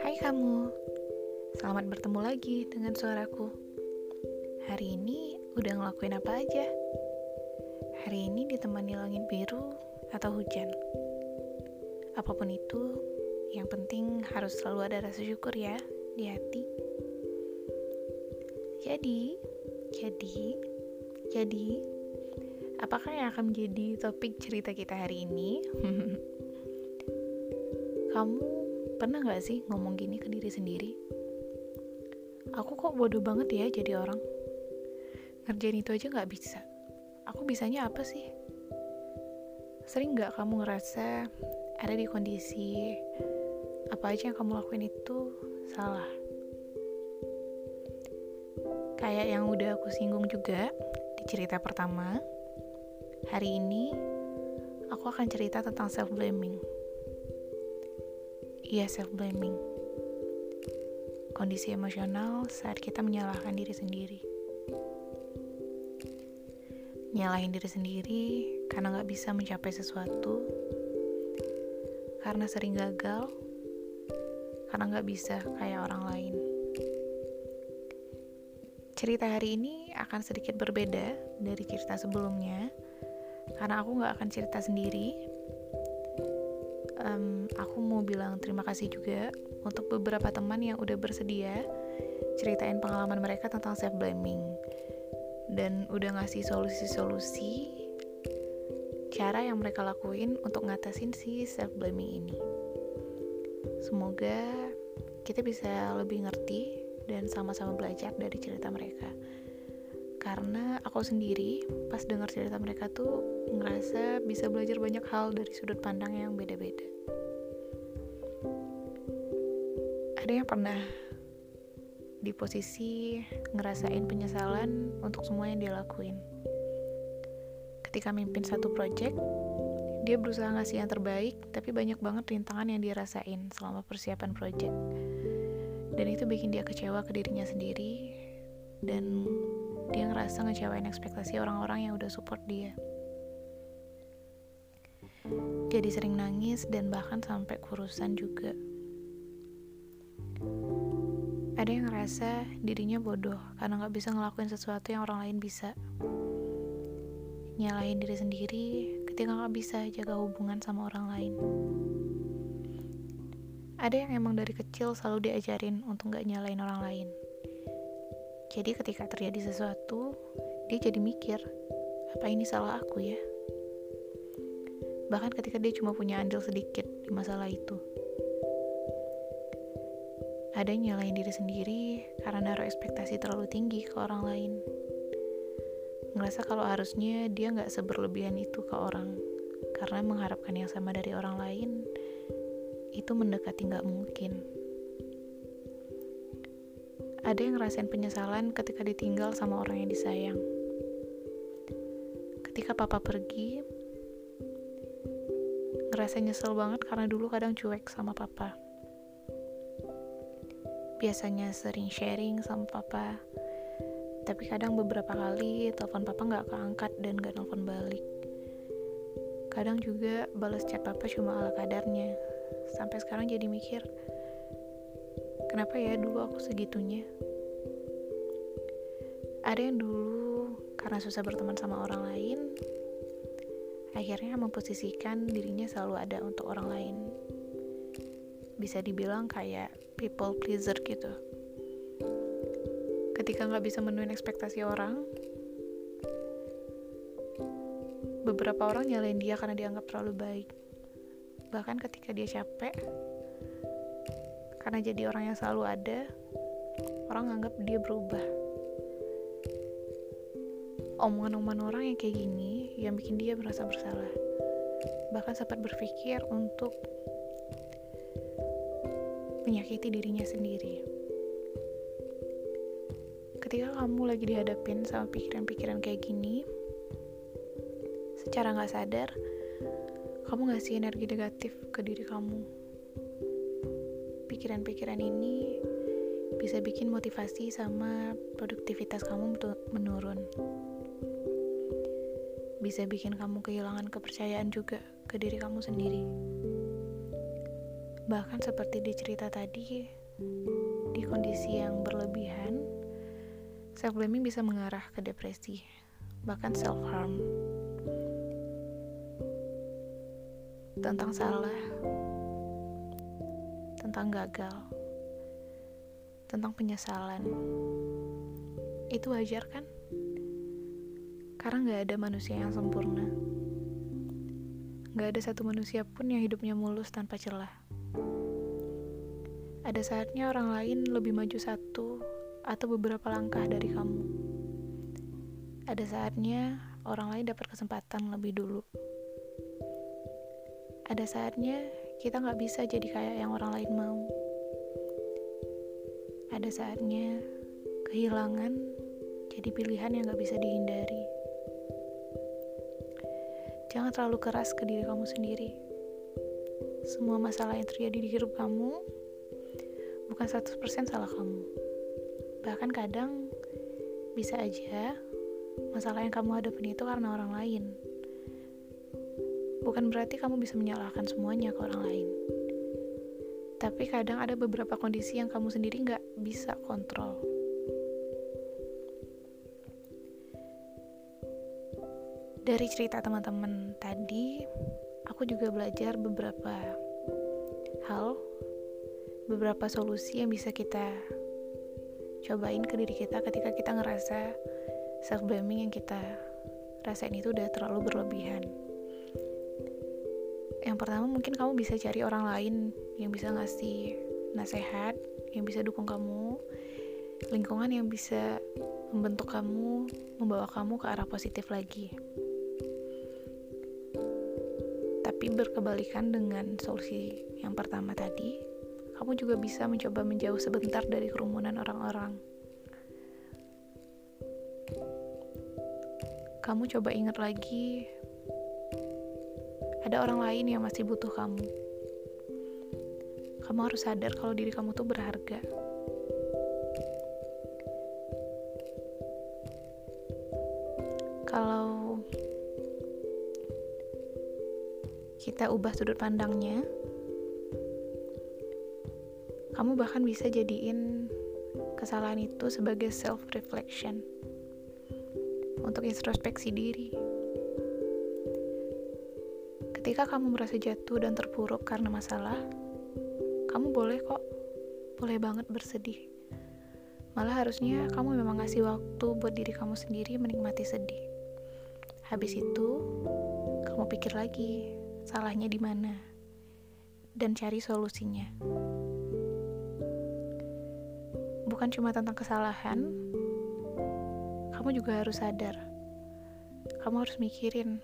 Hai kamu, selamat bertemu lagi dengan suaraku. Hari ini udah ngelakuin apa aja? Hari ini ditemani langit biru atau hujan. Apa pun itu, yang penting harus selalu ada rasa syukur ya di hati. Jadi, jadi, jadi, apakah yang akan menjadi topik cerita kita hari ini? Kamu pernah gak sih ngomong gini ke diri sendiri? Aku kok bodoh banget ya jadi orang. Ngerjain itu aja gak bisa. Aku bisanya apa sih? Sering gak kamu ngerasa ada di kondisi apa aja yang kamu lakuin itu salah? Kayak yang udah aku singgung juga di cerita pertama, hari ini aku akan cerita tentang self-blaming Iya, self-blaming. Kondisi emosional saat kita menyalahkan diri sendiri. Nyalahin diri sendiri karena gak bisa mencapai sesuatu, karena sering gagal, karena gak bisa kayak orang lain. Cerita hari ini akan sedikit berbeda dari cerita sebelumnya, karena aku gak akan cerita sendiri, um, aku mau bilang terima kasih juga untuk beberapa teman yang udah bersedia ceritain pengalaman mereka tentang self blaming dan udah ngasih solusi-solusi cara yang mereka lakuin untuk ngatasin si self blaming ini. Semoga kita bisa lebih ngerti dan sama-sama belajar dari cerita mereka. Karena aku sendiri pas dengar cerita mereka tuh ngerasa bisa belajar banyak hal dari sudut pandang yang beda-beda. ada yang pernah di posisi ngerasain penyesalan untuk semua yang dia lakuin. Ketika mimpin satu project, dia berusaha ngasih yang terbaik, tapi banyak banget rintangan yang dia rasain selama persiapan project. Dan itu bikin dia kecewa ke dirinya sendiri, dan dia ngerasa ngecewain ekspektasi orang-orang yang udah support dia. Jadi sering nangis dan bahkan sampai kurusan juga. Ada yang ngerasa dirinya bodoh karena gak bisa ngelakuin sesuatu yang orang lain bisa. Nyalahin diri sendiri ketika gak bisa jaga hubungan sama orang lain. Ada yang emang dari kecil selalu diajarin untuk gak nyalain orang lain. Jadi ketika terjadi sesuatu, dia jadi mikir, apa ini salah aku ya? Bahkan ketika dia cuma punya andil sedikit di masalah itu. Ada yang nyalain diri sendiri karena naruh ekspektasi terlalu tinggi ke orang lain. Ngerasa kalau harusnya dia nggak seberlebihan itu ke orang, karena mengharapkan yang sama dari orang lain itu mendekati nggak mungkin. Ada yang ngerasain penyesalan ketika ditinggal sama orang yang disayang. Ketika papa pergi, ngerasa nyesel banget karena dulu kadang cuek sama papa. Biasanya sering sharing sama papa. Tapi kadang beberapa kali telepon papa nggak keangkat dan gak nelfon balik. Kadang juga balas chat papa cuma ala kadarnya. Sampai sekarang jadi mikir kenapa ya dulu aku segitunya? Ada yang dulu karena susah berteman sama orang lain akhirnya memposisikan dirinya selalu ada untuk orang lain. Bisa dibilang kayak people pleaser gitu. Ketika nggak bisa menuhin ekspektasi orang beberapa orang nyalain dia karena dianggap terlalu baik. Bahkan ketika dia capek karena jadi orang yang selalu ada orang anggap dia berubah omongan-omongan orang yang kayak gini yang bikin dia merasa bersalah bahkan sempat berpikir untuk menyakiti dirinya sendiri. Ketika kamu lagi dihadapin sama pikiran-pikiran kayak gini, secara nggak sadar, kamu ngasih energi negatif ke diri kamu. Pikiran-pikiran ini bisa bikin motivasi sama produktivitas kamu menurun. Bisa bikin kamu kehilangan kepercayaan juga ke diri kamu sendiri. Bahkan seperti di cerita tadi, di kondisi yang berlebihan, self blaming bisa mengarah ke depresi, bahkan self harm. Tentang salah, tentang gagal, tentang penyesalan. Itu wajar kan? Karena gak ada manusia yang sempurna. Gak ada satu manusia pun yang hidupnya mulus tanpa celah. Ada saatnya orang lain lebih maju satu atau beberapa langkah dari kamu. Ada saatnya orang lain dapat kesempatan lebih dulu. Ada saatnya kita nggak bisa jadi kayak yang orang lain mau. Ada saatnya kehilangan jadi pilihan yang nggak bisa dihindari. Jangan terlalu keras ke diri kamu sendiri. Semua masalah yang terjadi di hidup kamu bukan 100% salah kamu. Bahkan kadang bisa aja masalah yang kamu hadapin itu karena orang lain. Bukan berarti kamu bisa menyalahkan semuanya ke orang lain. Tapi kadang ada beberapa kondisi yang kamu sendiri nggak bisa kontrol. Dari cerita teman-teman tadi, aku juga belajar beberapa hal beberapa solusi yang bisa kita cobain ke diri kita ketika kita ngerasa self blaming yang kita rasain itu udah terlalu berlebihan. Yang pertama mungkin kamu bisa cari orang lain yang bisa ngasih nasihat, yang bisa dukung kamu, lingkungan yang bisa membentuk kamu, membawa kamu ke arah positif lagi. Tapi berkebalikan dengan solusi yang pertama tadi, kamu juga bisa mencoba menjauh sebentar dari kerumunan orang-orang. Kamu coba ingat lagi, ada orang lain yang masih butuh kamu. Kamu harus sadar kalau diri kamu tuh berharga. Kita ubah sudut pandangnya, kamu bahkan bisa jadiin kesalahan itu sebagai self reflection untuk introspeksi diri. Ketika kamu merasa jatuh dan terpuruk karena masalah, kamu boleh kok, boleh banget bersedih. Malah harusnya kamu memang ngasih waktu buat diri kamu sendiri menikmati sedih. Habis itu, kamu pikir lagi salahnya di mana dan cari solusinya bukan cuma tentang kesalahan, kamu juga harus sadar. Kamu harus mikirin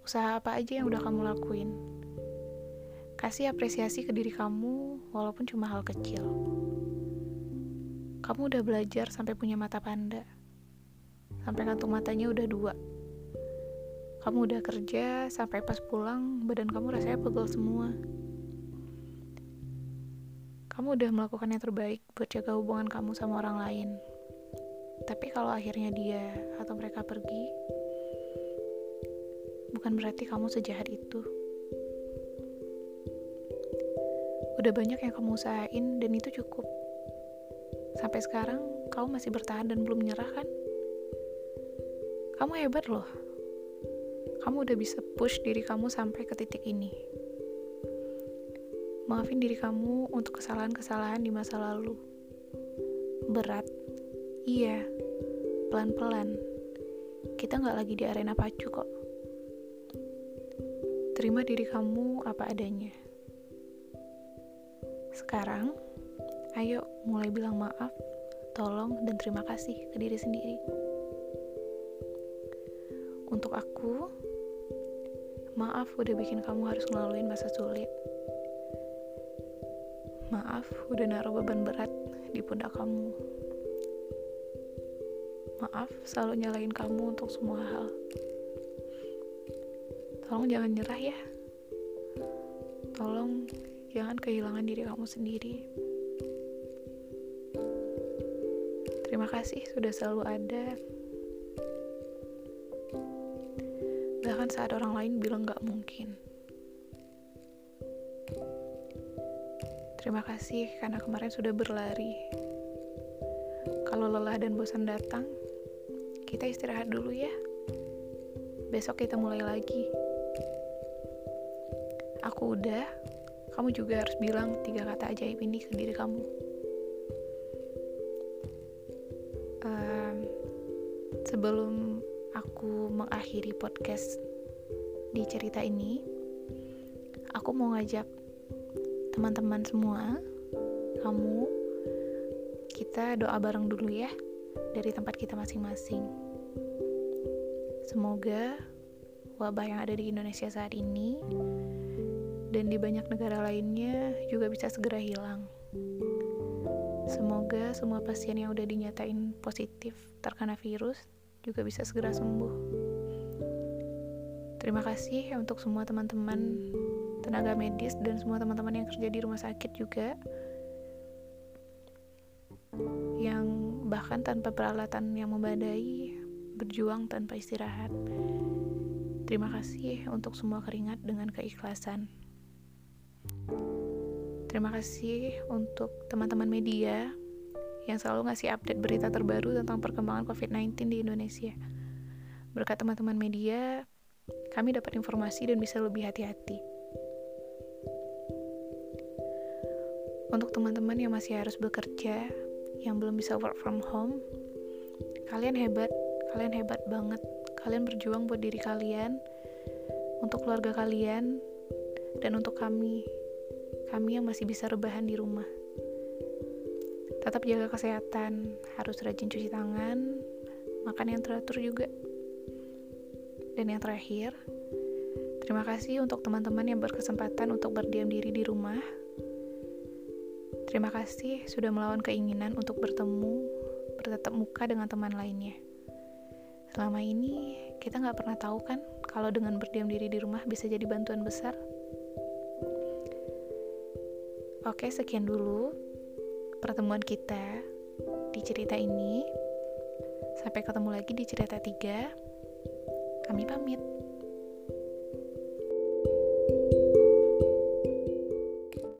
usaha apa aja yang udah kamu lakuin. Kasih apresiasi ke diri kamu, walaupun cuma hal kecil. Kamu udah belajar sampai punya mata panda, sampai kantung matanya udah dua. Kamu udah kerja sampai pas pulang, badan kamu rasanya pegel semua kamu udah melakukan yang terbaik buat jaga hubungan kamu sama orang lain. Tapi kalau akhirnya dia atau mereka pergi, bukan berarti kamu sejahat itu. Udah banyak yang kamu usahain dan itu cukup. Sampai sekarang kamu masih bertahan dan belum menyerah kan? Kamu hebat loh. Kamu udah bisa push diri kamu sampai ke titik ini. Maafin diri kamu untuk kesalahan-kesalahan di masa lalu. Berat, iya, pelan-pelan. Kita nggak lagi di arena pacu kok. Terima diri kamu apa adanya. Sekarang, ayo mulai bilang maaf, tolong, dan terima kasih ke diri sendiri. Untuk aku, maaf udah bikin kamu harus ngelaluin masa sulit. Maaf, udah naruh beban berat di pundak kamu. Maaf, selalu nyalain kamu untuk semua hal. Tolong jangan nyerah ya. Tolong jangan kehilangan diri kamu sendiri. Terima kasih sudah selalu ada. bahkan saat orang lain bilang gak mungkin. Terima kasih karena kemarin sudah berlari. Kalau lelah dan bosan datang, kita istirahat dulu ya. Besok kita mulai lagi. Aku udah, kamu juga harus bilang tiga kata ajaib ini ke diri kamu. Sebelum mengakhiri podcast di cerita ini, aku mau ngajak teman-teman semua, kamu, kita doa bareng dulu ya dari tempat kita masing-masing. Semoga wabah yang ada di Indonesia saat ini dan di banyak negara lainnya juga bisa segera hilang. Semoga semua pasien yang udah dinyatain positif terkena virus juga bisa segera sembuh. Terima kasih untuk semua teman-teman tenaga medis dan semua teman-teman yang kerja di rumah sakit juga yang bahkan tanpa peralatan yang memadai berjuang tanpa istirahat. Terima kasih untuk semua keringat dengan keikhlasan. Terima kasih untuk teman-teman media yang selalu ngasih update berita terbaru tentang perkembangan COVID-19 di Indonesia. Berkat teman-teman media, kami dapat informasi dan bisa lebih hati-hati. Untuk teman-teman yang masih harus bekerja, yang belum bisa work from home, kalian hebat, kalian hebat banget. Kalian berjuang buat diri kalian, untuk keluarga kalian, dan untuk kami, kami yang masih bisa rebahan di rumah. Tetap jaga kesehatan, harus rajin cuci tangan, makan yang teratur juga. Dan yang terakhir, terima kasih untuk teman-teman yang berkesempatan untuk berdiam diri di rumah Terima kasih sudah melawan keinginan untuk bertemu, bertatap muka dengan teman lainnya. Selama ini, kita nggak pernah tahu kan kalau dengan berdiam diri di rumah bisa jadi bantuan besar. Oke, sekian dulu pertemuan kita di cerita ini. Sampai ketemu lagi di cerita 3. Kami pamit.